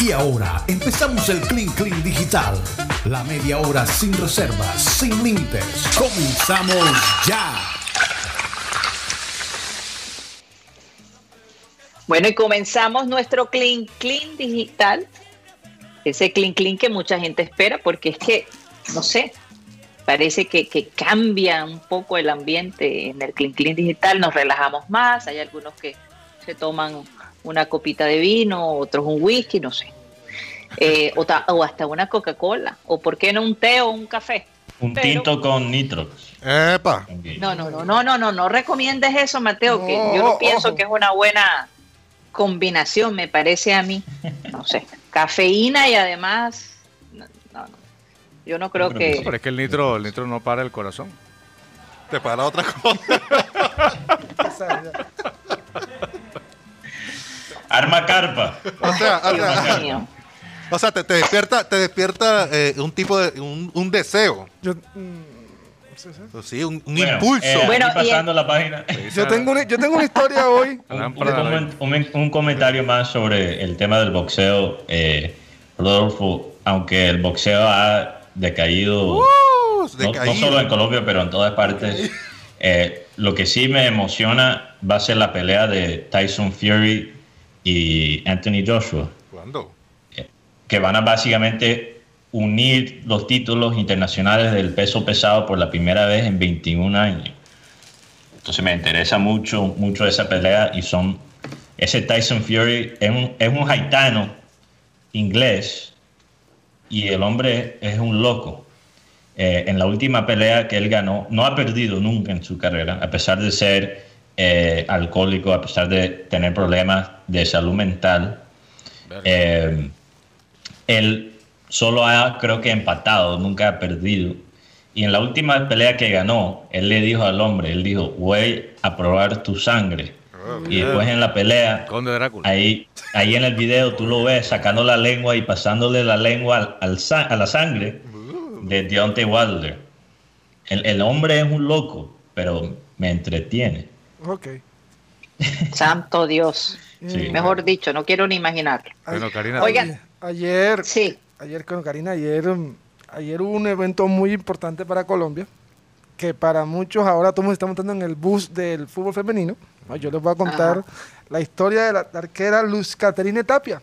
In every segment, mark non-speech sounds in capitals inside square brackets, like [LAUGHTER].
Y ahora empezamos el Clean Clean Digital. La media hora sin reservas, sin límites. Comenzamos ya. Bueno, y comenzamos nuestro Clean Clean Digital. Ese Clean Clean que mucha gente espera porque es que, no sé, parece que, que, cambia un poco el ambiente en el Clean Clean Digital, nos relajamos más, hay algunos que se toman una copita de vino, otros un whisky, no sé. Eh, o, ta, o, hasta una Coca-Cola, o por qué no un té o un café. Un Pero, tinto con nitro. Epa. No, no, no, no, no, no, no recomiendes eso, Mateo, no, que yo no pienso ojo. que es una buena combinación, me parece a mí. No sé, cafeína y además, no, no, yo no creo, no, que... Pero es que el nitro, el nitro no para el corazón. Te para otra cosa. [LAUGHS] [LAUGHS] Arma carpa. O sea, o sea, o sea te, te, despierta, te despierta eh, un tipo de un, un deseo. Yo, mm, sí, un, un bueno, impulso. Eh, Bueno, pasando y- la página. yo, tengo una, yo tengo una historia hoy. [LAUGHS] Un, un- un- un comentario más sobre el tema del boxeo. Eh, Rodolfo, aunque el boxeo ha decaído, Uh, no, no decaído. solo en Colombia, pero en todas partes, eh, lo que sí me emociona va a ser la pelea de Tyson Fury y Anthony Joshua, ¿Cuándo? que van a básicamente unir los títulos internacionales del peso pesado por la primera vez en 21 años. Entonces me interesa mucho, mucho esa pelea y son ese Tyson Fury es un, es un haitano inglés y el hombre es un loco. Eh, en la última pelea que él ganó, no ha perdido nunca en su carrera, a pesar de ser eh, alcohólico, a pesar de tener problemas de salud mental. Eh, él solo ha, creo que, empatado, nunca ha perdido. Y en la última pelea que ganó, él le dijo al hombre, él dijo, voy a probar tu sangre. Y después en la pelea, ahí, ahí en el video tú lo ves sacando la lengua y pasándole la lengua al, a la sangre de Deontay Wilder. El, el hombre es un loco, pero me entretiene. Ok. [LAUGHS] Santo Dios. Sí. Mejor dicho, no quiero ni imaginarlo. Bueno, Karina. Oigan. Ayer, Sí, ayer con Karina, ayer, um, ayer hubo un evento muy importante para Colombia, que para muchos ahora todos estamos montando en el bus del fútbol femenino. Ah, Yo les voy a contar Ajá. la historia de la arquera Luz Caterine Tapia.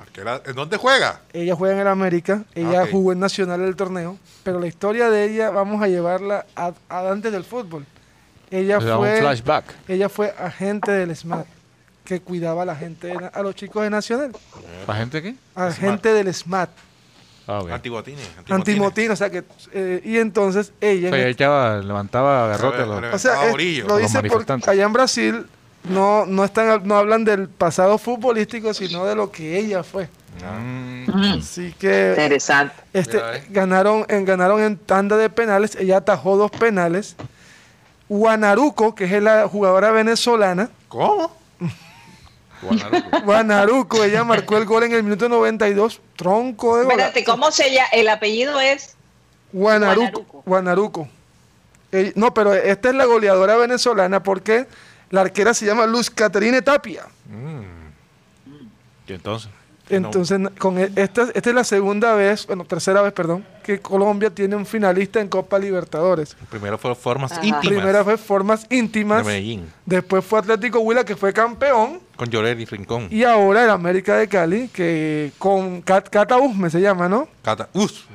Arquera- ¿En dónde juega? Ella juega en el América, ella ok. jugó en Nacional del torneo, pero la historia de ella vamos a llevarla a, a antes del fútbol. Ella Le da un fue, flashback. ella fue agente del SMAT, que cuidaba a la gente, de- a los chicos de Nacional. ¿La gente qué? Agente del SMAT, Ah, ok. Antibotines. antimotín, o sea que, eh, y entonces ella... O sea, en ella echaba, levantaba garrote a los- Pero- O sea, Ah, es- Orillo. lo Los dice porque allá en Brasil no, no, están, no hablan del pasado futbolístico, sino de lo que ella fue. Mm, Así que interesante. este, Mira, eh. ganaron, en, ganaron en tanda de penales, ella atajó dos penales. Guanaruco, que es la jugadora venezolana, ¿Cómo? [LAUGHS] Guanaruco. Guanaruco, ella marcó el gol en el minuto 92, tronco de gol. Espérate, ¿cómo se llama? El apellido es Guanaruco. Guanaruco. Guanaruco. Eh, no, pero esta es la goleadora venezolana porque la arquera se llama Luz Caterine Tapia. ¿Y entonces? Entonces, con e- esta, esta es la segunda vez, bueno, tercera vez, perdón, que Colombia tiene un finalista en Copa Libertadores. Primero fue formas Ajá. íntimas. Primera vez formas de íntimas, Medellín. después fue Atlético Huila, que fue campeón, Con Llorel y Rincón. y ahora el América de Cali, que con Cat- Cata Usme se llama, ¿no? Cata. Us.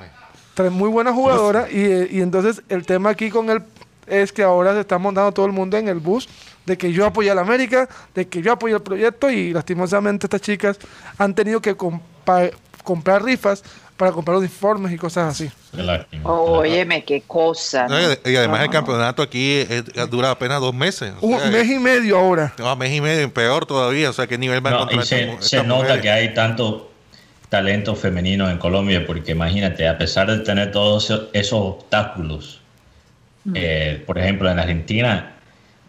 Tres muy buenas jugadoras, y, eh, y entonces el tema aquí con él es que ahora se está montando todo el mundo en el bus de que yo apoyo a la América, de que yo apoyo el proyecto, y lastimosamente estas chicas han tenido que compa- comprar rifas para comprar uniformes y cosas así. Qué lástima. Óyeme, qué cosa. ¿no? Y además No, el campeonato aquí eh, dura apenas dos meses. o Un mes y medio ahora. No, mes y medio, peor todavía. O sea, ¿qué nivel va a No, encontrar y se, esta nota que hay tanto talento femenino en Colombia, porque imagínate, a pesar de tener todos esos- obstáculos, eh, por ejemplo, en Argentina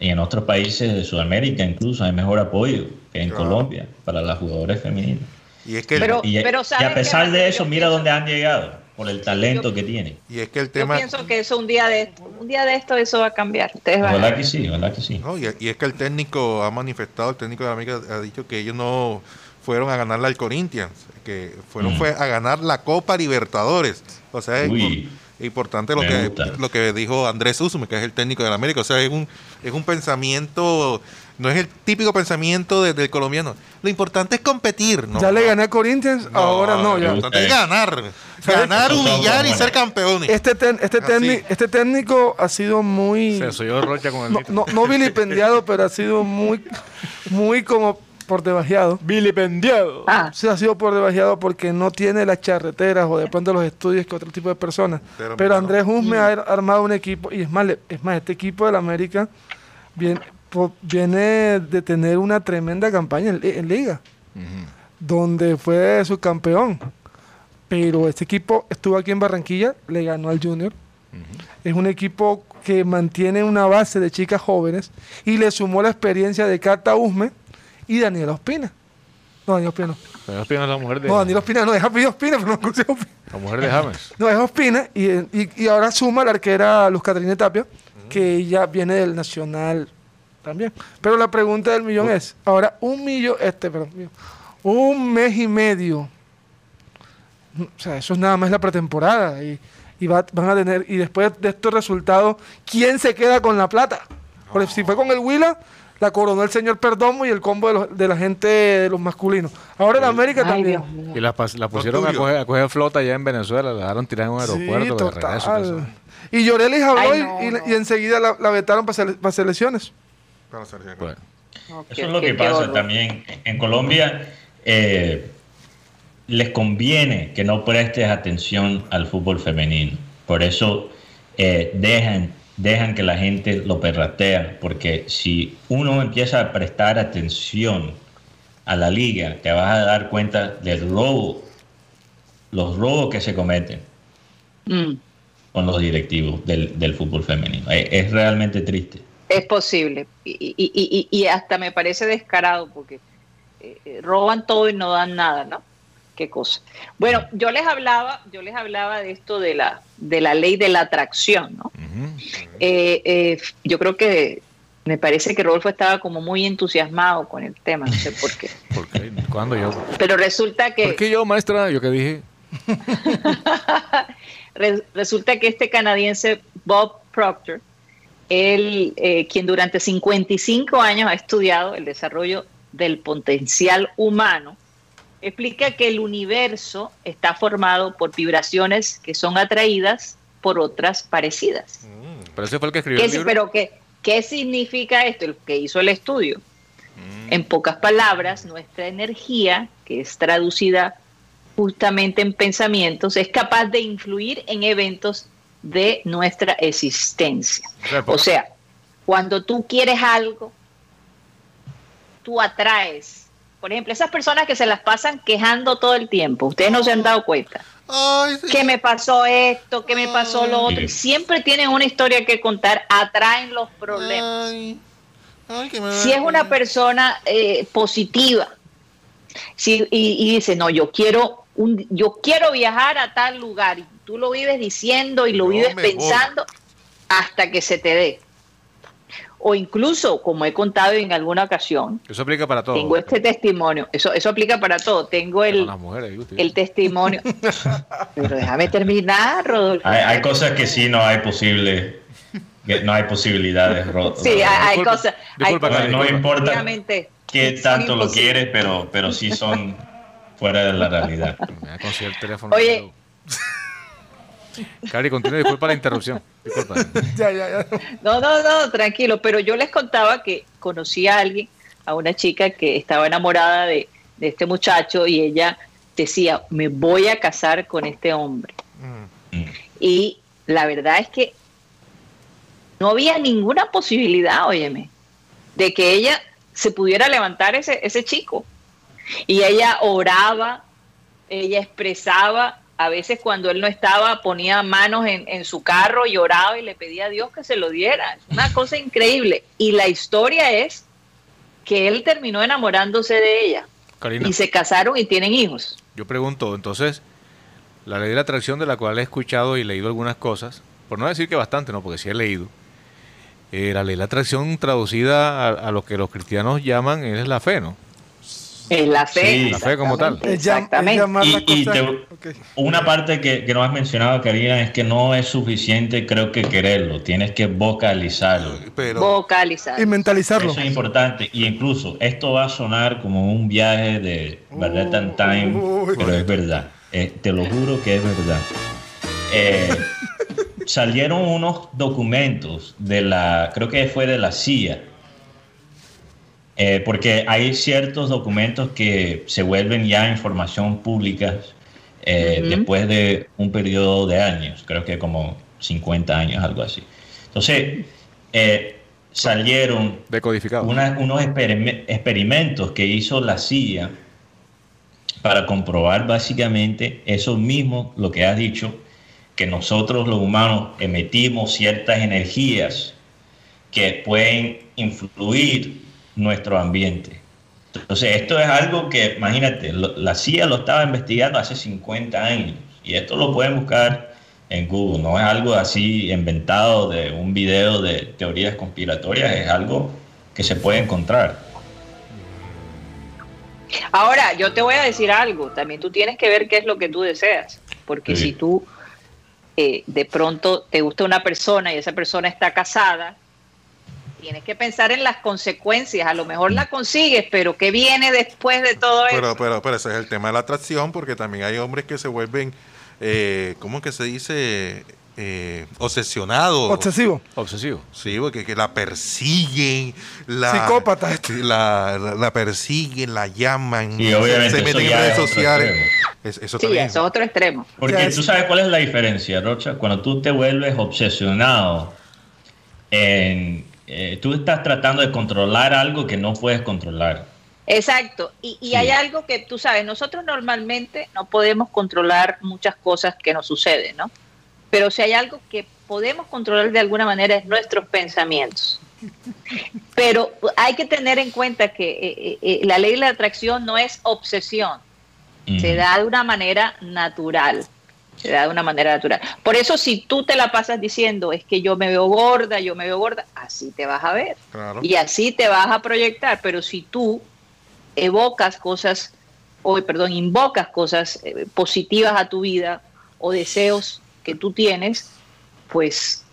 en otros países de Sudamérica incluso hay mejor apoyo que en Claro. Colombia para las jugadoras femeninas. Y es que Pero- Y, y a ¿sabes pesar de eso, Yo mira pienso- dónde han llegado, por el talento Yo- que tienen. y es que el Yo tema. pienso que eso un día de esto, un día de esto eso va a cambiar. Ustedes van a que sí, ojalá que sí. No, y, y es que el técnico ha manifestado, el técnico de América ha dicho que ellos no, fueron a ganarla al Corinthians, que fueron Mm. fue a ganar la Copa Libertadores. O sea, es Uy. Impor- importante lo Me que, gusta. lo que dijo Andrés Usume, que es el técnico de la América. O sea, es un, es un pensamiento, no es el típico pensamiento de- del colombiano. Lo importante es competir, ¿no? Ya le gané a Corinthians, ahora no. Lo Ya. importante es ganar. Ganar, humillar y ser campeones. Este, ten- este, técnico, este técnico ha sido muy... Se soy yo Rocha con el No, no, no vilipendiado, pero ha sido muy, muy como por debajeado. Vilipendiado. Ah, Sí, ha sido por debajeado porque no tiene las charreteras o de pronto los estudios que otro tipo de personas. Pero. Andrés Usme ha ar- armado un equipo, y es más, es más este equipo del América viene, po- viene de tener una tremenda campaña en Liga, donde fue subcampeón. Pero este equipo estuvo aquí en Barranquilla, le ganó al Junior. Es un equipo que mantiene una base de chicas jóvenes y le sumó la experiencia de Cata Usme y Daniel Ospina. No, Daniel Ospina no. Pero Ospina es la mujer de, No, Daniel Ospina no, es Apellido Ospina, pero no José Ospina. la mujer de James. No, es Ospina y, y, y ahora suma la arquera Luz Catrina Tapia, que ella viene del Nacional también. Pero la pregunta del millón es, ahora un millón, este, perdón, un mes y medio, o sea, eso es nada más la pretemporada y, y va- van a tener, y después de estos resultados, ¿quién se queda con la plata? Porque si fue con el Huila, la coronó el señor Perdomo y el combo de, los- de la gente de los masculinos. Ahora en América ay, también. Y la, pusieron a coger, a coger flota allá en Venezuela, la dejaron tirar en un aeropuerto Sí, de regreso. y Llorelis habló Ay, y- no, y, no. y enseguida la, la vetaron para sele- para selecciones. Para. Bueno, Eso es lo que pasa horror. también. En Colombia eh, les conviene que no prestes atención al fútbol femenino. Por eso eh, dejan, dejan que la gente lo perratea. Porque si uno empieza a prestar atención a la liga, te vas a dar cuenta del robo, los robos que se cometen Mm, con los directivos del, del fútbol femenino. Es- es realmente triste. es posible. Y, y- y- y- y hasta me parece descarado porque eh, eh, roban todo y no dan nada, ¿no? Qué cosa. Bueno, yo les hablaba, yo les hablaba de esto de la, de la ley de la atracción, ¿no? Eh, eh, yo creo que me parece que Rodolfo estaba como muy entusiasmado con el tema, no sé [LAUGHS] por qué. ¿Por qué? ¿Cuándo yo? Pero resulta que ¿Por qué yo, maestra? Yo que dije. [LAUGHS] Re- resulta que este canadiense Bob Proctor, él, eh, quien durante 55 años ha estudiado el desarrollo del potencial humano, explica que el universo está formado por vibraciones que son atraídas por otras parecidas. Pero ese fue el que escribió ¿Qué, el libro. pero qué, ¿qué significa esto? El que hizo el estudio. En pocas palabras, nuestra energía, que es traducida justamente en pensamientos, es capaz de influir en eventos de nuestra existencia. O sea, cuando tú quieres algo, tú atraes. Por ejemplo, esas personas que se las pasan quejando todo el tiempo, ustedes no se han dado cuenta. Ay, sí. que me pasó esto, que me pasó lo otro. Siempre tienen una historia que contar, atraen los problemas. Ay, ay, que me Si es una persona eh, positiva si, y, y dice, no, yo quiero, un, yo quiero viajar a tal lugar, y tú lo vives diciendo y lo vives voy. pensando hasta que se te dé. O incluso, como he contado en alguna ocasión, Eso aplica para todo. tengo este testimonio, eso, eso aplica para todo, tengo el, mujeres, el testimonio. [LAUGHS] Pero déjame terminar, Rodolfo. Hay, hay cosas que sí no hay posible, que no hay posibilidades. Ro- Sí, hay, Disculpa, cosas. disculpa, hay Cari, no, importa obviamente, qué tanto lo quieres, pero, pero sí son fuera de la realidad. Me da con el teléfono. Oye. Cari, continúa. Disculpa la interrupción. Disculpa. [LAUGHS] Ya, ya, ya. No, no, no, tranquilo. Pero yo les contaba que conocí a alguien, a una chica que estaba enamorada de, de este muchacho y ella decía, me voy a casar con este hombre. Mm. Y la verdad es que no había ninguna posibilidad, óyeme, de que ella se pudiera levantar ese, ese chico. Y ella oraba, ella expresaba, a veces cuando él no estaba ponía manos en, en su carro y oraba y le pedía a Dios que se lo diera. Es una cosa increíble. Y la historia es que él terminó enamorándose de ella Karina, y se casaron y tienen hijos. yo pregunto, entonces, la ley de la atracción de la cual he escuchado y leído algunas cosas, por no decir que bastante, no, porque sí he leído, eh, la ley de la atracción traducida a, a lo que los cristianos llaman es la fe, ¿no? Es la fe. Sí. La fe como tal. exactamente, Y- te-. Una parte que, que no has mencionado, Karina, es que no es suficiente, creo que quererlo, tienes que vocalizarlo. Pero Vocalizar. Y mentalizarlo. Eso es importante. Y incluso esto va a sonar como un viaje de Ballet and Time, Uy. pero es verdad. Eh, te lo juro que es verdad. Eh, [LAUGHS] salieron unos documentos de la, creo que fue de la CIA, eh, porque hay ciertos documentos que se vuelven ya información pública eh, después de un periodo de años, creo que como 50 años, algo así. Entonces, eh, salieron una- unos experime- experimentos que hizo la CIA para comprobar básicamente eso mismo, lo que has dicho, que nosotros los humanos emitimos ciertas energías que pueden influir nuestro ambiente. Entonces, esto es algo que, imagínate, lo- la CIA lo estaba investigando hace 50 años y esto lo pueden buscar en Google, no es algo así inventado de un video de teorías conspiratorias, es algo que se puede encontrar. Ahora, yo te voy a decir algo, también tú tienes que ver qué es lo que tú deseas, porque Sí. si tú eh, de pronto te gusta una persona y esa persona está casada, tienes que pensar en las consecuencias, a lo mejor la consigues, pero ¿qué viene después de todo Pero, eso? pero, pero ese es el tema de la atracción, porque también hay hombres que se vuelven, eh, ¿cómo que se dice? Eh, obsesionados. Obsesivo. Obsesivo. Sí, porque que la persiguen, la, Psicópata. la, la, la persiguen, la llaman, Y obviamente se meten en redes sociales. extremo. Es- eso Sí, también. eso es otro extremo. Porque tú sabes cuál es la diferencia, Rocha. Cuando tú te vuelves obsesionado, en, eh, tú estás tratando de controlar algo que no puedes controlar. Exacto, y, y Sí. hay algo que tú sabes, nosotros normalmente no podemos controlar muchas cosas que nos suceden, ¿no? Pero si hay algo que podemos controlar de alguna manera es nuestros pensamientos. [LAUGHS] Pero hay que tener en cuenta que eh, eh, eh, la ley de la atracción no es obsesión, se da de una manera natural. Se da de una manera natural. Por eso, si tú te la pasas diciendo es que yo me veo gorda, yo me veo gorda, así te vas a ver. Claro. Y así te vas a proyectar. Pero si tú evocas cosas, o perdón, invocas cosas eh, positivas a tu vida o deseos que tú tienes, pues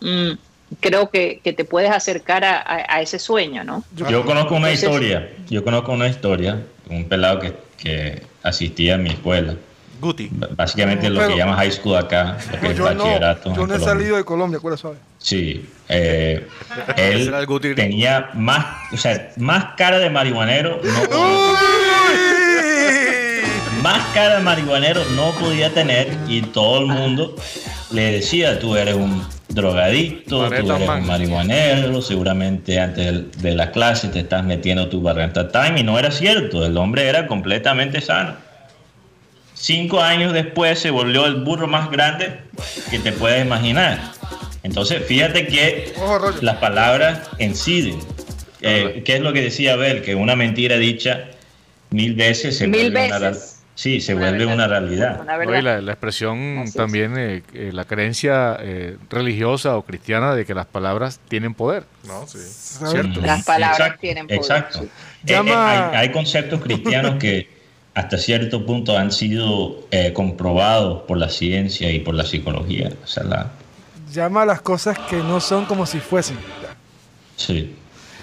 mm, creo que, que te puedes acercar a, a- a ese sueño, ¿no? Yo conozco una Entonces- historia, yo conozco una historia, un pelado que, que asistía a mi escuela, Guti. Básicamente lo Pero- que llama high school acá, lo que es yo bachillerato. yo no he Colombia. salido de Colombia, ¿cuál suave? Sí, eh, él tenía más, o sea, más cara de marihuanero, no podía más cara de marihuanero no podía tener y todo el mundo le decía, tú eres un drogadicto, tú eres man. un marihuanero, seguramente antes de la clase te estás metiendo tu barrenta time y no era cierto, el hombre era completamente sano. Cinco años después se volvió el burro más grande que te puedes imaginar. Entonces, fíjate que Ojo, las palabras inciden. Eh, ¿Qué es lo que decía Abel? Que una mentira dicha mil veces se Mil vuelve una veces. real- Sí, se Una vuelve verdad. una realidad. Una No, la, la expresión Así también, eh, eh, la creencia eh, religiosa o cristiana de que las palabras tienen poder. No, sí. ¿Cierto? Las palabras Exacto, tienen poder, Exacto. sí. Eh, eh, Llama- hay, hay conceptos cristianos que hasta cierto punto han sido eh, comprobados por la ciencia y por la psicología. O sea, la, Llama a las cosas que no son como si fuesen. sí.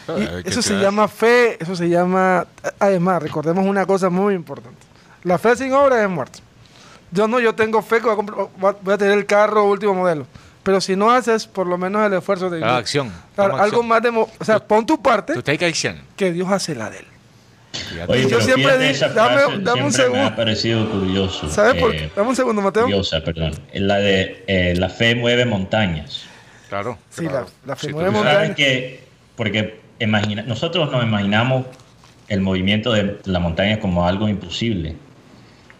Y que eso se llama fe, eso se llama... Además, recordemos una cosa muy importante. La fe sin obra es muerte. Yo no, yo tengo fe que voy a, comprar- voy a tener el carro último modelo. Pero si no haces por lo menos el esfuerzo de... Ah, acción. Claro, algo acción. más de... O sea, pon tu parte Tú take action. que Dios hace la de él. Fíjate. Oye, Yo siempre fíjate di- esa dame- frase, dame un siempre me segundo. ha parecido curioso. ¿Sabes por eh, qué? Dame un segundo, Mateo. Curiosa, perdón. La de eh, la fe mueve montañas. Claro. Sí, la, la fe Sí, mueve tú Tú sabes montañas. que, porque imagina, nosotros nos imaginamos el movimiento de la montaña como algo imposible,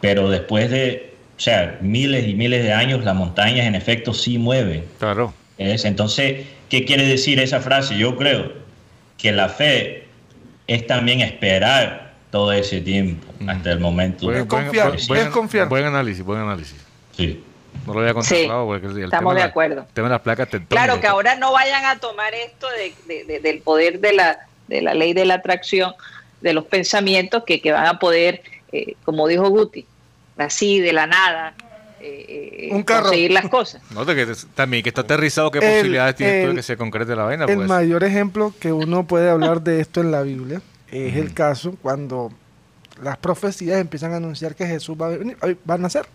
pero después de, o sea, miles y miles de años, las montañas en efecto sí mueven. Claro. ¿es? Entonces, ¿qué quiere decir esa frase? Yo creo que la fe es también esperar todo ese tiempo hasta el momento. Buen, confiar, buen- confiar. buen análisis, buen análisis. Sí. No lo había contemplado porque el estamos tema de la- acuerdo. El tema de las placas. Claro, que ahora no vayan a tomar esto de- de- de- del poder de la, de la ley de la atracción de los pensamientos que, que van a poder, eh, como dijo Guti, así de la nada, eh, Un carro. conseguir las cosas. No, de que también que está aterrizado, ¿qué El- posibilidades tiene tú de que se concrete la vaina? El Pues, mayor ejemplo que uno puede hablar de esto en la Biblia es el caso cuando las profecías empiezan a anunciar que Jesús va a, venir, va a nacer.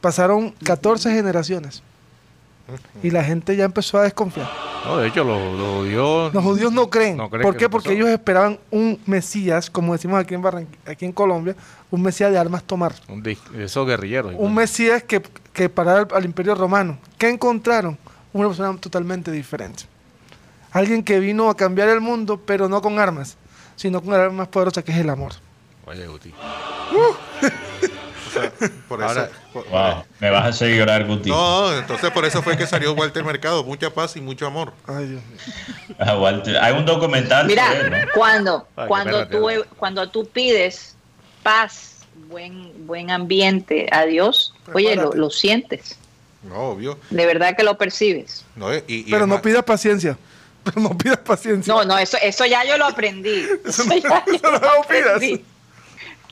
Pasaron 14 generaciones y la gente ya empezó a desconfiar. no, de hecho, los, los judíos... Los judíos no creen. No creen ¿Por qué? Porque ellos esperaban un Mesías, como decimos aquí en, Barranqu- aquí en Colombia, un Mesías de armas tomar. un dis- esos guerrilleros. Un Mesías que, que parara al, al imperio romano. ¿Qué encontraron? Una persona totalmente diferente. Alguien que vino a cambiar el mundo, pero no con armas, sino con el arma más poderosa que es el amor. Oye, Guti. [LAUGHS] Por Ahora- eso, por- Wow, me vas a hacer llorar, Guti. No, entonces por eso fue que salió Walter Mercado. Mucha paz y mucho amor. Ay, Dios mío. Ah, Walter. Hay un documental Mira, sobre él, ¿no? cuando, Ay, cuando, tú, cuando tú pides paz, buen, buen ambiente a Dios, oye, lo, lo sientes, No, obvio. de verdad que lo percibes. No, y- y Pero no pidas paciencia. Pero [LAUGHS] no pidas paciencia. No, no, eso, eso ya yo lo aprendí. Eso ya yo no lo lo pidas. aprendí.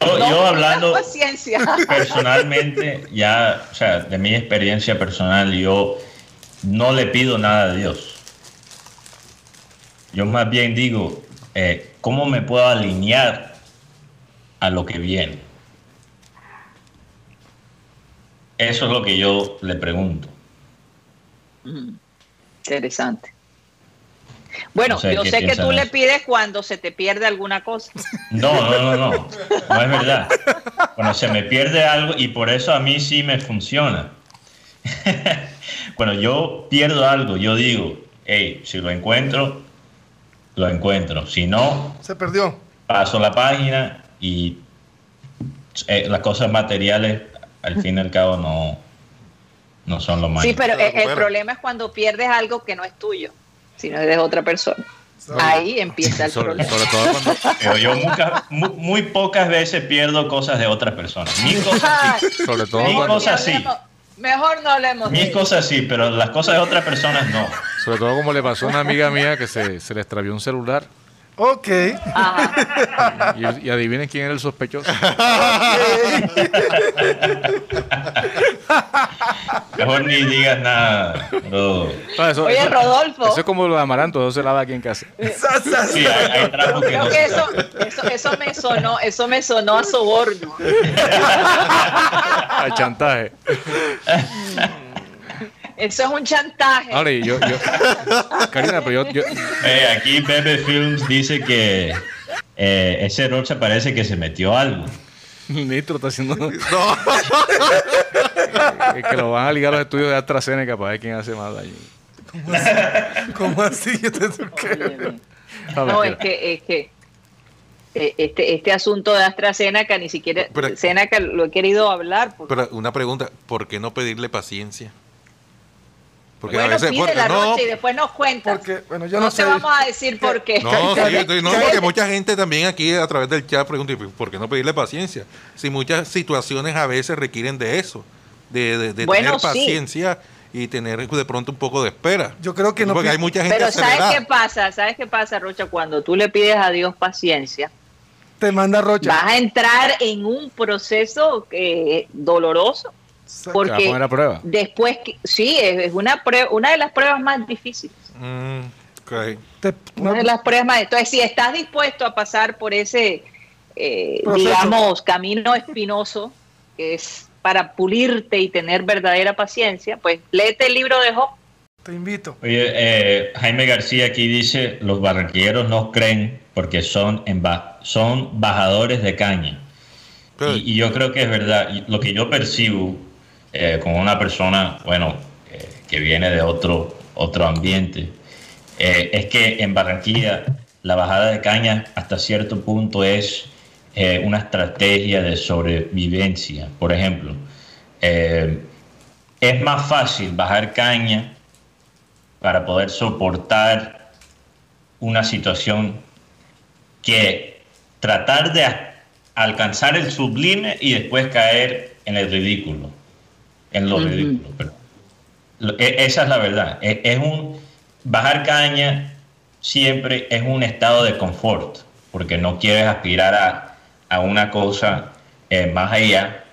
Yo, No yo pidas hablando [LAUGHS] personalmente, ya, o sea, de mi experiencia personal, yo no le pido nada a Dios. Yo más bien digo, eh, ¿cómo me puedo alinear a lo que viene? Eso es lo que yo le pregunto. Interesante. Bueno, yo ¿qué sé que tú le pides cuando se te pierde alguna cosa. No, no, no, no. No es verdad. Cuando se me pierde algo y por eso a mí sí me funciona. [LAUGHS] Cuando yo pierdo algo, yo digo, hey, si lo encuentro, lo encuentro. Si no, Se perdió. paso la página y eh, las cosas materiales, al fin y al cabo, no, no son lo más. Sí, pero el, problema es cuando pierdes algo que no es tuyo, sino es de otra persona. Ahí empieza el [LAUGHS] Sobre, problema. sobre todo cuando... Pero [LAUGHS] yo muchas- mu- muy, pocas veces pierdo cosas de otras personas. Mis cosas sí. Sobre todo Mi Mejor cuando, cosa ni sí. Mejor no hablemos de Mis cosas sí, pero las cosas de otras personas no. sobre todo como le pasó a una amiga mía que se, se le extravió un celular. Ok. Ajá. Y, y adivinen quién era el sospechoso. Mejor ni digas nada. No, eso- Oye, eso- Rodolfo. Eso es como lo de amaranto, eso se lava aquí en casa. Sa, sa, Sí, hay, hay trapos que Creo no que se eso, eso, eso me sonó, eso me sonó a soborno. Al chantaje. [LAUGHS] Eso es un chantaje. Ahora, y yo, yo, [LAUGHS] Karina, pero yo, yo, Eh, aquí Bebe Films dice que eh, ese Rocha parece que se metió algo. [LAUGHS] Nitro está haciendo No, [LAUGHS] que que lo van a ligar a los estudios de AstraZeneca para ver quién hace más daño. ¿Cómo así? ¿Qué te- qué? Óyeme. No, No, es que, es que eh, este, este asunto de AstraZeneca ni siquiera Pero- Zeneca lo he querido hablar. Porque, pero una pregunta, ¿por qué no pedirle paciencia? Porque bueno, pide porque- la no, noche y después nos cuentas. Porque, bueno, yo no no te sé. vamos a decir por qué. No, sí, no, [LAUGHS] porque mucha gente también aquí a través del chat pregunta, ¿y ¿por qué no pedirle paciencia? Si muchas situaciones a veces requieren de eso, de, de- de Bueno, tener sí. paciencia y tener de pronto un poco de espera. Yo creo que no Porque hay mucha gente Pero ¿sabes acelerada. qué pasa? ¿Sabes qué pasa, Rocha? Cuando tú le pides a Dios paciencia, Te manda Rocha. vas a entrar en un proceso eh, doloroso. Porque prueba. después, que- sí, es es una, prue- una de las pruebas más difíciles. Mm, ok. te- Una de las pruebas más. Entonces, si estás dispuesto a pasar por ese, eh, digamos, camino espinoso, que es para pulirte y tener verdadera paciencia, pues léete el libro de Job. te invito. Oye, eh, Jaime García aquí dice, los barranquilleros no creen porque son, son bajadores de caña. Y, y yo creo que es verdad. Lo que yo percibo eh, como una persona, bueno, eh, que viene de otro, otro ambiente, eh, es que en Barranquilla la bajada de caña hasta cierto punto es eh, una estrategia de sobrevivencia. Por ejemplo, es más fácil bajar caña para poder soportar una situación que tratar de alcanzar el sublime y después caer en el ridículo, en lo ridículo. perdón. Lo- e- esa es la verdad. E- Es, un bajar caña siempre es un estado de confort, porque no quieres aspirar a, a una cosa eh, más allá,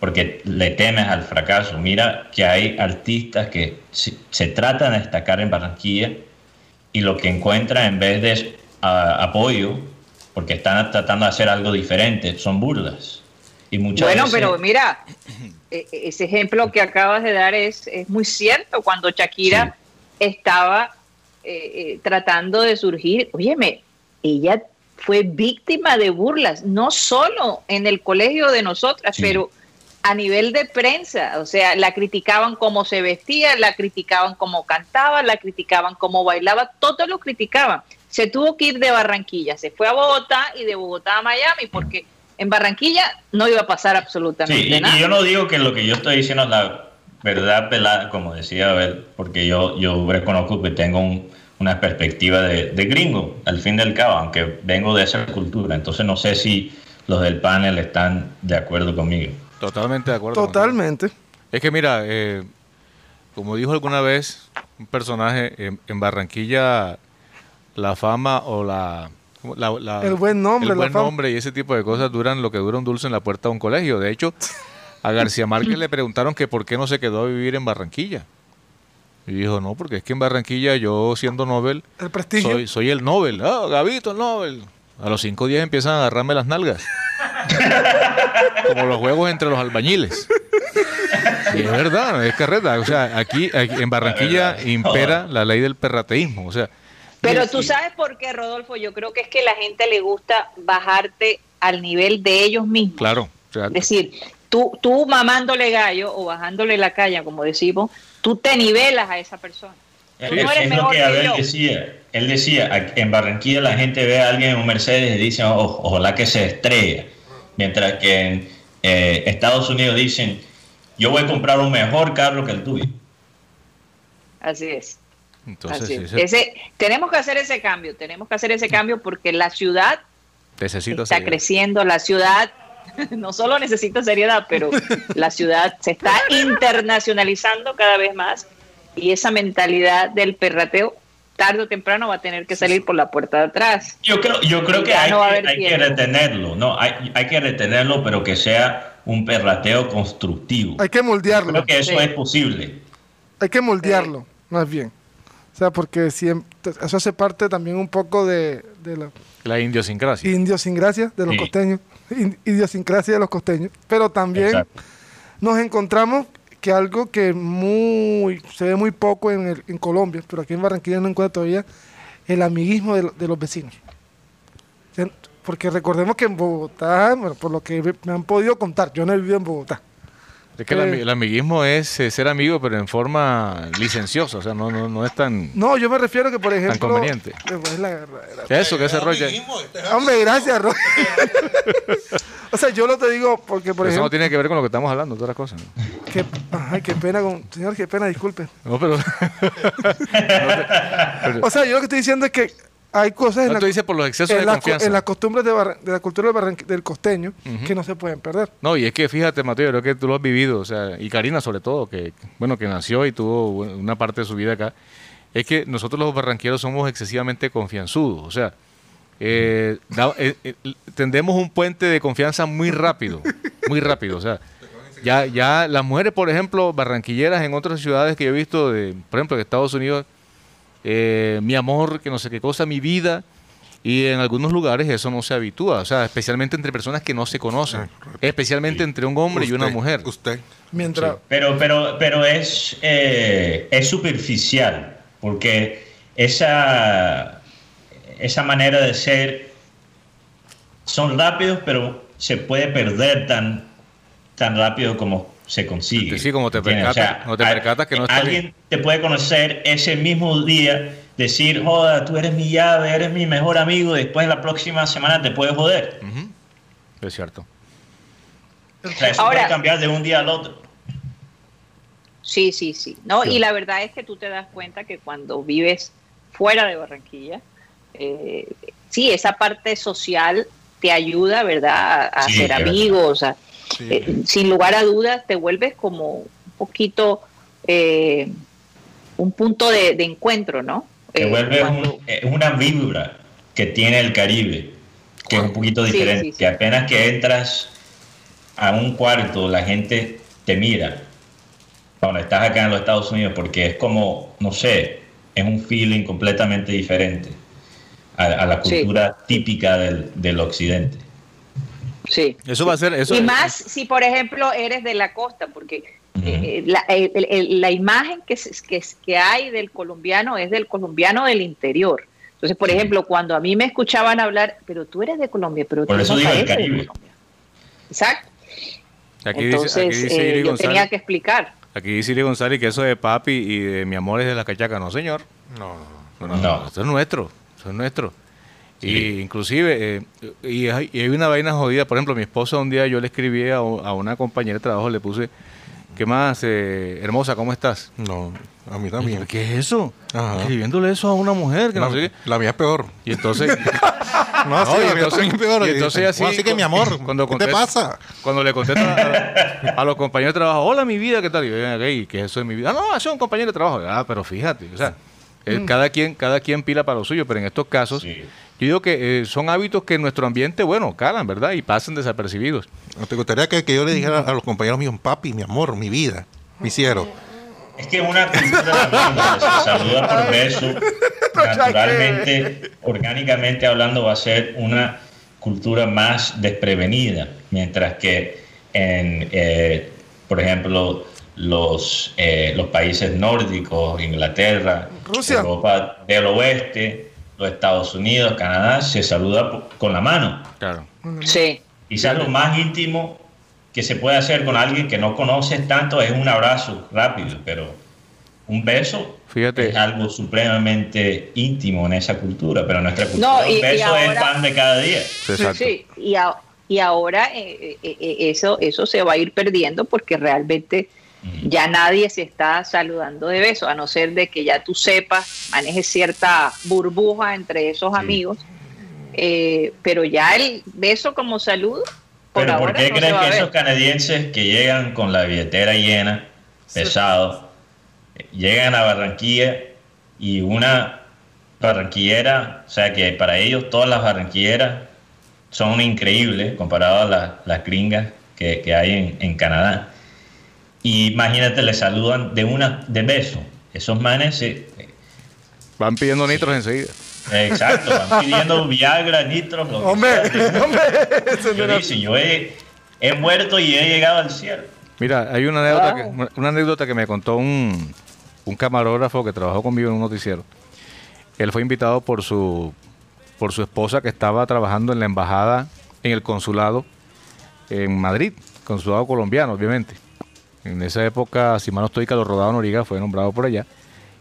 porque le temes al fracaso. Mira que hay artistas que se, se tratan de destacar en Barranquilla y lo que encuentran en vez de apoyo, porque están tratando de hacer algo diferente, son burlas. Y muchas Bueno, veces- pero mira, e- e- ese ejemplo que acabas de dar es, es muy cierto. Cuando Shakira estaba eh, eh, tratando de surgir, óyeme, ella fue víctima de burlas, no solo en el colegio de nosotras, Sí. pero a nivel de prensa, o sea, la criticaban cómo se vestía, la criticaban cómo cantaba, la criticaban cómo bailaba, todo lo criticaban. Se tuvo que ir de Barranquilla, se fue a Bogotá y de Bogotá a Miami porque en Barranquilla no iba a pasar absolutamente Sí, y, nada. y yo no digo que lo que yo estoy diciendo es la verdad pelada, como decía Abel, porque yo, yo reconozco que tengo un- una perspectiva de, de gringo, al fin del cabo, aunque vengo de esa cultura. Entonces no sé si los del panel están de acuerdo conmigo. Totalmente de acuerdo. Totalmente. Es que mira, eh, como dijo alguna vez un personaje, en, en Barranquilla la fama o la. La- la- El buen nombre, el buen nombre y ese tipo de cosas duran lo que dura un dulce en la puerta de un colegio. De hecho, a García Márquez le preguntaron que por qué no se quedó a vivir en Barranquilla. Y dijo, no, porque es que en Barranquilla yo siendo Nobel El prestigio. soy, soy el Nobel. Ah, Gabito, el Nobel. A los cinco días empiezan a agarrarme las nalgas. [LAUGHS] Como los juegos entre los albañiles. Y es verdad, es carreta. O sea, aquí, aquí en Barranquilla impera la ley del perrateísmo. O sea, Pero tú sabes por qué, Rodolfo, yo creo que es que la gente le gusta bajarte al nivel de ellos mismos. claro. o sea, Es decir, tú, tú mamándole gallo o bajándole la calle, como decimos, tú te nivelas a esa persona. Es, Tú no eres es lo mejor que Abel decía. Él decía, "Aquí en Barranquilla la gente ve a alguien en un Mercedes y dice, "Oh, ojalá que se estrella. Mientras que en eh, Estados Unidos dicen, yo voy a comprar un mejor carro que el tuyo. Así es. Entonces, ese- Ese, tenemos que hacer ese cambio, tenemos que hacer ese cambio porque la ciudad necesito está seguir. creciendo, la ciudad [LAUGHS] no solo necesita seriedad, pero [LAUGHS] la ciudad se está internacionalizando cada vez más y esa mentalidad del perrateo tarde o temprano va a tener que salir por la puerta de atrás. Yo creo, yo creo que hay, no que, hay que retenerlo, ¿no? Hay, hay que retenerlo, pero que sea un perrateo constructivo. Hay que moldearlo. Creo que eso Sí. es posible. Hay que moldearlo, más bien. O sea, porque siempre, eso hace parte también un poco de, de la La idiosincrasia. idiosincrasia de los Sí. costeños. in- Idiosincrasia de los costeños. Pero también Exacto. nos encontramos que algo que muy se ve muy poco en, el- en Colombia, pero aquí en Barranquilla no encuentra todavía, el amiguismo de, de los vecinos. Porque recordemos que en Bogotá, bueno, por lo que me han podido contar, yo no he vivido en Bogotá. Es que el, Eh. el amiguismo es eh, ser amigo, pero en forma licenciosa. O sea, no, no, no es tan. No, yo me refiero que, por ejemplo... conveniente. es la- la- Eso, que ese rollo. Hombre, gracias, Ro- [LAUGHS] O sea, yo no te digo porque, por Eso no ejemplo, tiene que ver con lo que estamos hablando, otras cosas. ¿no? ay, qué pena con, señor, qué pena, disculpe. No, pero. [LAUGHS] O sea, yo lo que estoy diciendo es que hay cosas en, No, la, dices por los excesos en de la- confianza. en las costumbres de, de la cultura del, barran- del costeño que no se pueden perder. No, y es que fíjate, Mateo, creo que tú lo has vivido, o sea, y Karina sobre todo, que bueno, que nació y tuvo una parte de su vida acá, es que nosotros los barranqueros somos excesivamente confianzudos, o sea, eh, da- eh, eh, tendemos un puente de confianza muy rápido, muy rápido, o sea, ya, ya las mujeres, por ejemplo, barranquilleras en otras ciudades que yo he visto, de, por ejemplo, en Estados Unidos, eh, mi amor, que no sé qué cosa, mi vida, y en algunos lugares eso no se habitúa, o sea, especialmente entre personas que no se conocen, especialmente entre un hombre y una mujer. Usted. Mientras, Pero, pero, pero es, eh, es superficial, porque esa, esa manera de ser son rápidos, pero se puede perder tan, tan rápido como se consigue. Sí, como te percatas- no te al- percatas que no está alguien bien. te puede conocer ese mismo día, decir, joda, tú eres mi llave, eres mi mejor amigo, después la próxima semana te puede joder. Ujú. Es cierto. O sea, eso Ahora- puede cambiar de un día al otro. Sí, sí, sí. No, y la verdad es que tú te das cuenta que cuando vives fuera de Barranquilla, eh, sí, esa parte social te ayuda, ¿verdad? A, a Sí, verdad. amigos. a- Sí. eh, sin lugar a dudas, te vuelves como un poquito eh, un punto de, de encuentro, ¿no? que Eh, vuelve cuando- un- eh, una vibra que tiene el Caribe. que es un poquito diferente. sí, sí. Que apenas que entras a un cuarto, la gente te mira cuando estás acá en los Estados Unidos, porque es como, no sé, es un feeling completamente diferente a, a la Sí. cultura típica del, del occidente. Sí. Eso va a ser. Eso, y más si, por ejemplo, eres de la costa, porque eh, la, el- el- la imagen que, se- que, que hay del colombiano es del colombiano del interior. Entonces, por ejemplo, cuando a mí me escuchaban hablar, pero tú eres de Colombia, pero Por tú eso no digo el pareces de Caribe. Colombia. Exacto. Aquí Entonces, dice, aquí dice eh, yo tenía que explicar. aquí dice Iri González que eso de papi y de mi amor es de la cachaca. No, señor. No, no, No, no, No. no, Eso es nuestro. Eso es nuestro. Y inclusive, eh, y, hay, y hay una vaina jodida. Por ejemplo, mi esposa un día yo le escribí a, una compañera de trabajo, le puse, ¿qué más? eh, hermosa, ¿cómo estás? no. A mí también. ¿Qué es eso? Ajá. Escribiéndole eso a una mujer que La, no sé la mía es peor. Y entonces, [LAUGHS] No, sí, No, y la mía entonces- también es peor. y entonces así, así que mi amor, [LAUGHS] cuando ¿qué te pasa? cuando le contesta a, a los compañeros de trabajo, hola mi vida, ¿qué tal? Y yo, "Ven acá, ¿y qué es eso de mi vida? Ah, no, eso es un compañero de trabajo. Ah, pero fíjate, o sea, eh, cada, quien, cada quien pila para lo suyo, pero en estos casos, Sí. Yo digo que eh, son hábitos que en nuestro ambiente, bueno, calan, ¿verdad? Y pasan desapercibidos. ¿No ¿Te gustaría que, que yo le dijera a los compañeros míos, papi, mi amor, mi vida, mi cielo? Es que una cultura donde se saluda por beso, [LAUGHS] naturalmente, orgánicamente hablando, va a ser una cultura más desprevenida, mientras que en, eh, por ejemplo, los, eh, los países nórdicos, Inglaterra, Rusia. Europa del oeste, Estados Unidos, Canadá, se saluda con la mano. Claro. Sí. Quizás lo más íntimo que se puede hacer con alguien que no conoces tanto es un abrazo rápido, pero un beso Fíjate. es algo supremamente íntimo en esa cultura, pero en nuestra cultura No, y- un beso es ahora- pan de cada día. Exacto. sí. Y, a- y ahora eh, eh, eh, eso, eso se va a ir perdiendo porque realmente ya nadie se está saludando de beso, a no ser de que ya tú sepas, manejes cierta burbuja entre esos amigos. Eh, pero ya el beso como saludo, por Pero ¿por qué no creen que esos canadienses que llegan con la billetera llena, pesados, eh, llegan a Barranquilla y una barranquillera, o sea que para ellos todas las barranquilleras son increíbles comparado a las, las gringas que, que hay en, en Canadá. Y imagínate, le saludan de una de beso. Esos manes, se- Van pidiendo nitros enseguida. eh, exacto, van [LAUGHS] pidiendo Viagra, nitro, lo que Hombre, sea. [LAUGHS] hombre, Yo dice, yo he, he muerto y he llegado al cielo. Mira, hay una anécdota, que, una anécdota que me contó un, un camarógrafo que trabajó conmigo en un noticiero. Él fue invitado por su, por su esposa que estaba trabajando en la embajada, en el consulado en Madrid, consulado colombiano, obviamente. En esa época, si mal no estoy, Carlos Rodado Noriga fue nombrado por allá.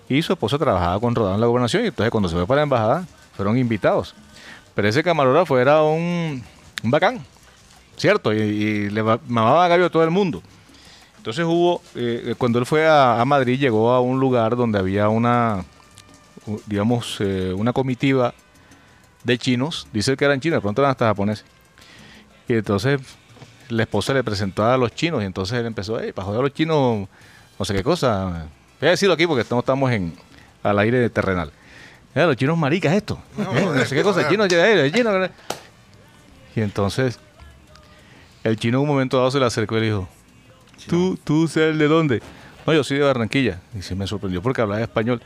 Y su esposa trabajaba con Rodado en la gobernación. Y entonces, cuando se fue para la embajada, fueron invitados. Pero ese camarógrafo era un, bacán, ¿cierto? Y, le ma- mamaba gallo a todo el mundo. Entonces hubo, eh, cuando él fue a, a Madrid, llegó a un lugar donde había una, digamos, eh, una comitiva de chinos. Dice que eran chinos, de pronto eran hasta japoneses. Y entonces la esposa le presentó a los chinos y entonces él empezó, hey, para joder a los chinos, no sé qué cosa. Voy a decirlo aquí porque no estamos en, al aire terrenal. Eh, los chinos maricas esto. Eh, no sé qué cosa, chinos, eh, chinos. Y entonces el chino en un momento dado se le acercó y le dijo, ¿tú, tú sabes de dónde? No, yo soy de Barranquilla. Y se me sorprendió porque hablaba español.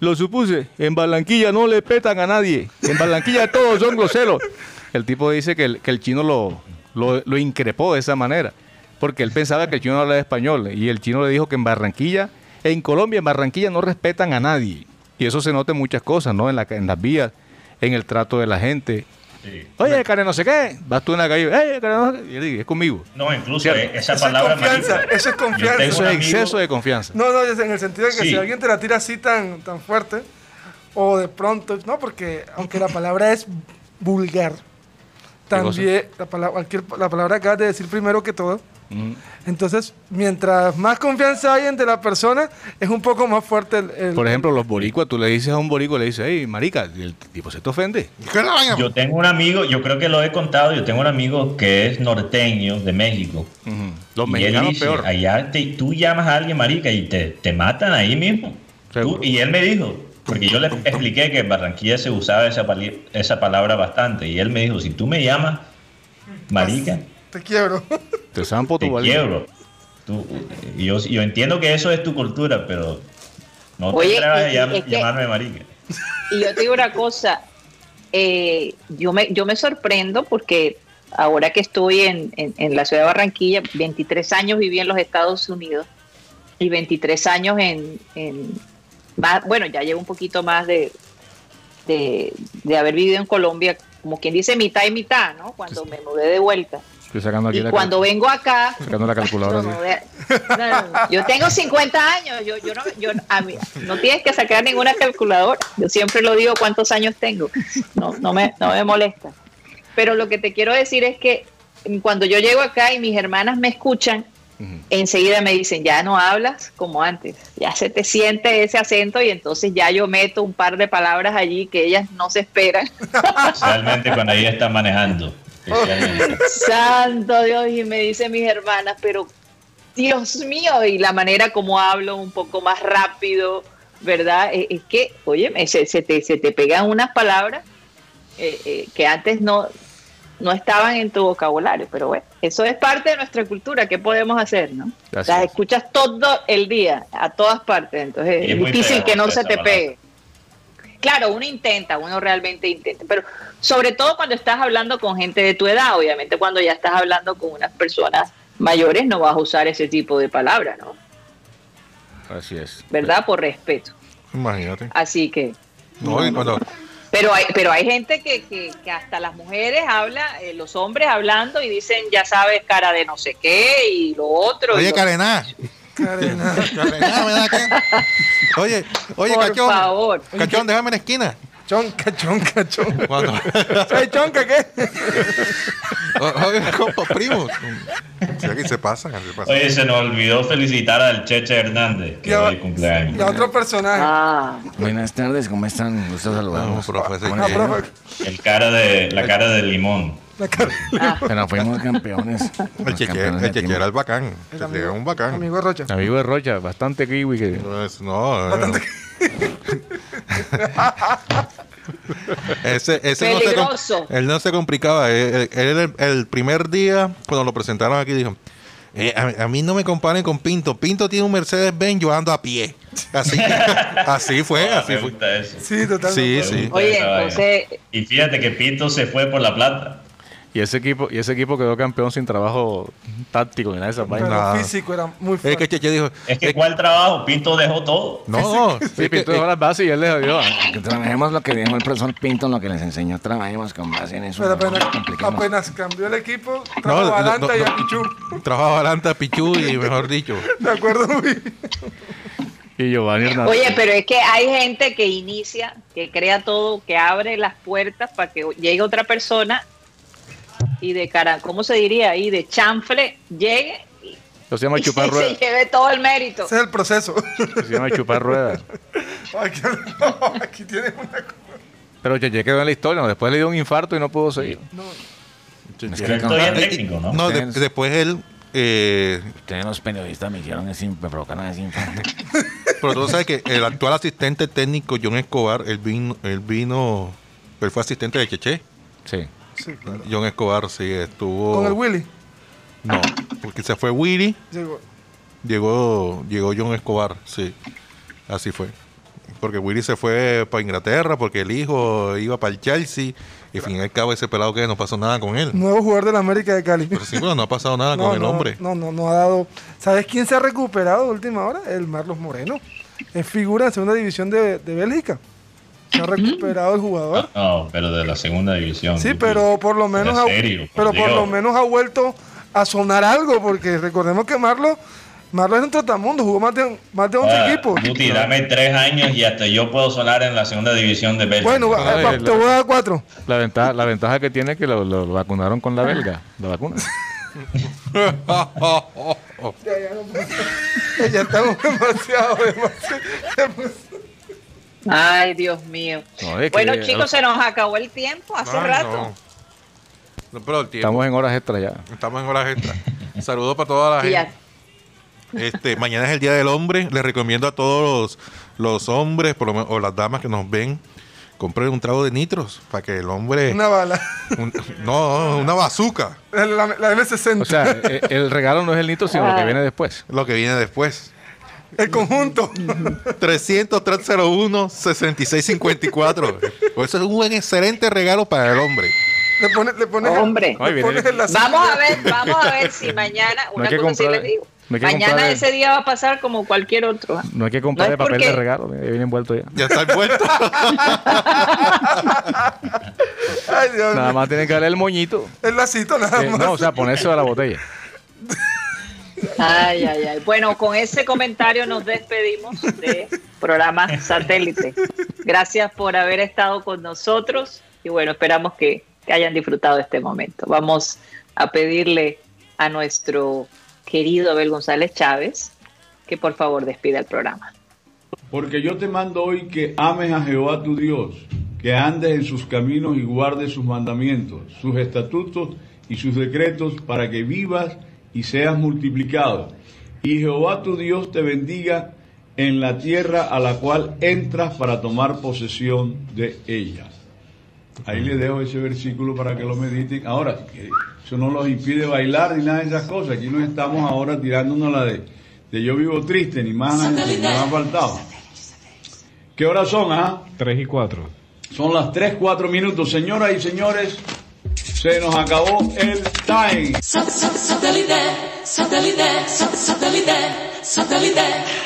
Lo supuse, en Barranquilla no le petan a nadie. En Barranquilla todos son groseros. El tipo dice que el, que el chino lo, lo, lo increpó de esa manera. Porque él pensaba que el chino no hablaba español. Y el chino le dijo que en Barranquilla, en Colombia, en Barranquilla no respetan a nadie. Y eso se nota en muchas cosas, ¿no? En, la, en las vías, en el trato de la gente. Sí. Oye, care no sé qué. Vas tú en la calle, "Ey, care no sé qué". Y él dice, es conmigo. No, incluso Cierto. eh, esa Eso es palabra confianza, marica. eso es confianza. Eso es amigo- exceso de confianza. No, no, es en el sentido de que Sí. si alguien te la tira así tan, tan fuerte, o de pronto, no, porque aunque la palabra es vulgar, también la palabra, cualquier, la palabra acabas de decir primero que todo. Entonces, mientras más confianza hay entre la persona, es un poco más fuerte el. el- Por ejemplo, los boricuas, tú le dices a un boricua, le dices, hey, marica, y el tipo se te ofende. Yo tengo un amigo, yo creo que lo he contado, yo tengo un amigo que es norteño de México. Los y él mexicanos dice, peor. allá te- tú llamas a alguien marica y te, te matan ahí mismo. Tú- y él me dijo, Porque yo le expliqué que en Barranquilla se usaba esa, pali- esa palabra bastante y él me dijo, si tú me llamas marica, Te quiebro. Te zampo tu te valía. quiebro. Tú- y yo, yo entiendo que eso es tu cultura, pero no te Oye, atrevas a llam- que- llamarme marica. Y yo te digo una cosa, eh, yo, me, yo me sorprendo porque ahora que estoy en, en- en la ciudad de Barranquilla, 23 años viví en los Estados Unidos y 23 años en, en más, bueno, ya llevo un poquito más de, de, de haber vivido en Colombia, como quien dice mitad y mitad, ¿no? Cuando me mudé de vuelta. Estoy sacando aquí Y la, cuando vengo acá, sacando la calculadora. no, no, no, yo tengo 50 años, yo, yo, no, yo a mí, no tienes que sacar ninguna calculadora, yo siempre lo digo cuántos años tengo, no, no, me, no me molesta. Pero lo que te quiero decir es que cuando yo llego acá y mis hermanas me escuchan, Enseguida me dicen, ya no hablas como antes, ya se te siente ese acento y entonces ya yo meto un par de palabras allí que ellas no se esperan. [LAUGHS] Especialmente cuando ella está manejando. Santo Dios, y me dicen mis hermanas, pero Dios mío, y la manera como hablo un poco más rápido, ¿verdad? Es, que, oye, me- se, se te, se te pegan unas palabras eh, eh, que antes no, no estaban en tu vocabulario, pero bueno, eso es parte de nuestra cultura, ¿qué podemos hacer, no? Las es. escuchas todo el día, a todas partes, entonces es difícil que no se te pegue. Claro, uno intenta, uno realmente intenta, pero sobre todo cuando estás hablando con gente de tu edad, obviamente cuando ya estás hablando con unas personas mayores no vas a usar ese tipo de palabras, ¿no? Así es. ¿Verdad? Por respeto. Imagínate. Así que, No, y cuando, pero hay, pero hay gente que, que, que hasta las mujeres habla, eh, los hombres hablando y dicen, ya sabes, cara de no sé qué y lo otro. oye, ¿me da qué? Oye, oye, por cachón. favor. Cachón, déjame en la esquina. Chonca, chonca, chonca. Cuando, ¿Ay, chonca qué? oye, compa, primo. Sí, aquí se pasan, aquí se pasan. Oye, se nos olvidó felicitar al Cheche Hernández, que hoy cumpleaños. Y a otro personaje. Ah, Buenas tardes, ¿cómo están? Gusto No, saludarlos. profe, sí. Ah, profe. El cara de, la cara de limón. La cara- Pero fuimos campeones. El cheche, el cheche era el bacán. El era un bacán. Amigo de Rocha. Amigo de Rocha, bastante kiwi que... No, es- no, [LAUGHS] ese, ese no se, él no se complicaba. Él, el, primer día, cuando lo presentaron aquí, dijo: eh, a, a mí no me comparen con Pinto. Pinto tiene un Mercedes-Benz, yo ando a pie. Así, [LAUGHS] así fue, así fue. eso. Sí, totalmente. Sí, sí. oye, entonces, Y fíjate que Pinto se fue por la plata. Y ese equipo, y ese equipo quedó campeón sin trabajo táctico ni nada de esas Pero vainas. Nada. físico era muy Es que fuerte. Cheche dijo: Es que eh, ¿cuál trabajo? Pinto dejó todo. No, Sí, Pinto dejó las bases y él les dio. Que trabajemos lo que dijo el profesor Pinto, lo que les enseñó, trabajemos con base en eso. Pero apenas, apenas cambió el equipo, trajo no, a y a. Pichu. Trabajo adelante a Pichu y [LAUGHS] mejor dicho. De acuerdo, Luis. Y Giovanni Hernández. Oye, pero es que hay gente que inicia, que crea todo, que abre las puertas para que llegue otra persona y de cara, ¿cómo se diría ahí? De chanfle, llegue y, Eso se llama y chupar [LAUGHS] se, ruedas. lleve todo el mérito. Ese es el proceso. Eso se llama chupar ruedas. [LAUGHS] Aquí, no, aquí tienes una cosa. Pero Cheche quedó en la historia. ¿no? Después le dio un infarto y no pudo seguir. Es Pero que es Eh, técnico, ¿no? No, de- después él. Eh, Ustedes los periodistas me hicieron ese, me provocaron ese infarto. [LAUGHS] pero tú sabes que el actual asistente técnico, John Escobar, él vino, él vino, él fue asistente de Cheche. Sí. Sí, claro. John Escobar sí estuvo. Con el Willy. No, porque se fue Willy, Llegó. llegó, llegó John Escobar, sí. Así fue. Porque Willy se fue para Inglaterra, porque el hijo iba para el Chelsea, y al fin y al cabo ese pelado que no pasó nada con él. Nuevo jugador de la América de Cali. Pero sí, pero no ha pasado nada [LAUGHS] con el no, hombre. No, no, no ha dado. ¿Sabes quién se ha recuperado de última hora? El Marlos Moreno. Es figura en segunda división de, de Bélgica. Se ha recuperado el jugador. No, pero de la segunda división. Sí, pero por lo menos ha, serio, por pero por lo menos ha vuelto a sonar algo, porque recordemos que Marlos Marlos es un trotamundo, jugó más de, más de 11 Ah, equipos. Guti, dame tres años y hasta yo puedo sonar en la segunda división de Bélgica. Bueno, Ay, la- te voy a dar cuatro. La ventaja, la ventaja que tiene es que lo, lo- lo vacunaron con la belga. La vacuna. [LAUGHS] Ya, ya, no- [LAUGHS] ya estamos demasiado, demasiado. Ay, Dios mío. No, es que- bueno, chicos, se nos acabó el tiempo hace Ay, rato. no. No, pero el tiempo- Estamos en horas extras ya. Estamos en horas extras. [LAUGHS] Saludos para toda la ya- gente. Este, mañana es el Día del Hombre. Les recomiendo a todos los, los hombres por lo menos, o las damas que nos ven, compren un trago de nitros para que el hombre... Una bala. un- no, una bazooka. La, la M60. O sea, el regalo no es el nitro, sino lo que viene después. Lo que viene después. El conjunto. 300 301 6654 Pues Eso es un buen, excelente regalo para el hombre. le pones, le pones, Hombre. Le pones. Vamos a ver, vamos a ver si [LAUGHS] mañana, No una que cosa sí comprar- les digo. no Mañana ese día va a pasar como cualquier otro. No hay que comprar No el papel de regalo, ya viene envuelto ya. Ya está envuelto. [LAUGHS] Ay, Dios Nada más tienen que darle el moñito. El lacito nada Eh, más. no, o sea, ponerse a la botella. Ay, ay, ay. Bueno, con ese comentario nos despedimos de programa satélite. Gracias por haber estado con nosotros y bueno, esperamos que, hayan disfrutado este momento. Vamos a pedirle a nuestro querido Abel González Chávez que por favor despida el programa. Porque yo te mando hoy que ames a Jehová tu Dios, que andes en sus caminos y guardes sus mandamientos, sus estatutos y sus decretos, para que vivas y seas multiplicado. Y Jehová tu Dios te bendiga en la tierra a la cual entras para tomar posesión de ella. Ahí les dejo ese versículo para que lo mediten. Ahora, eso no los impide bailar ni nada de esas cosas. Aquí no estamos ahora tirándonos la de, de yo vivo triste, ni más, ni más ha faltado. ¿Qué horas son, ah? 3 y 4. Son las 3, 4 minutos. Señoras y señores, se nos acabó el time. Satellite, satellite, satellite, satellite.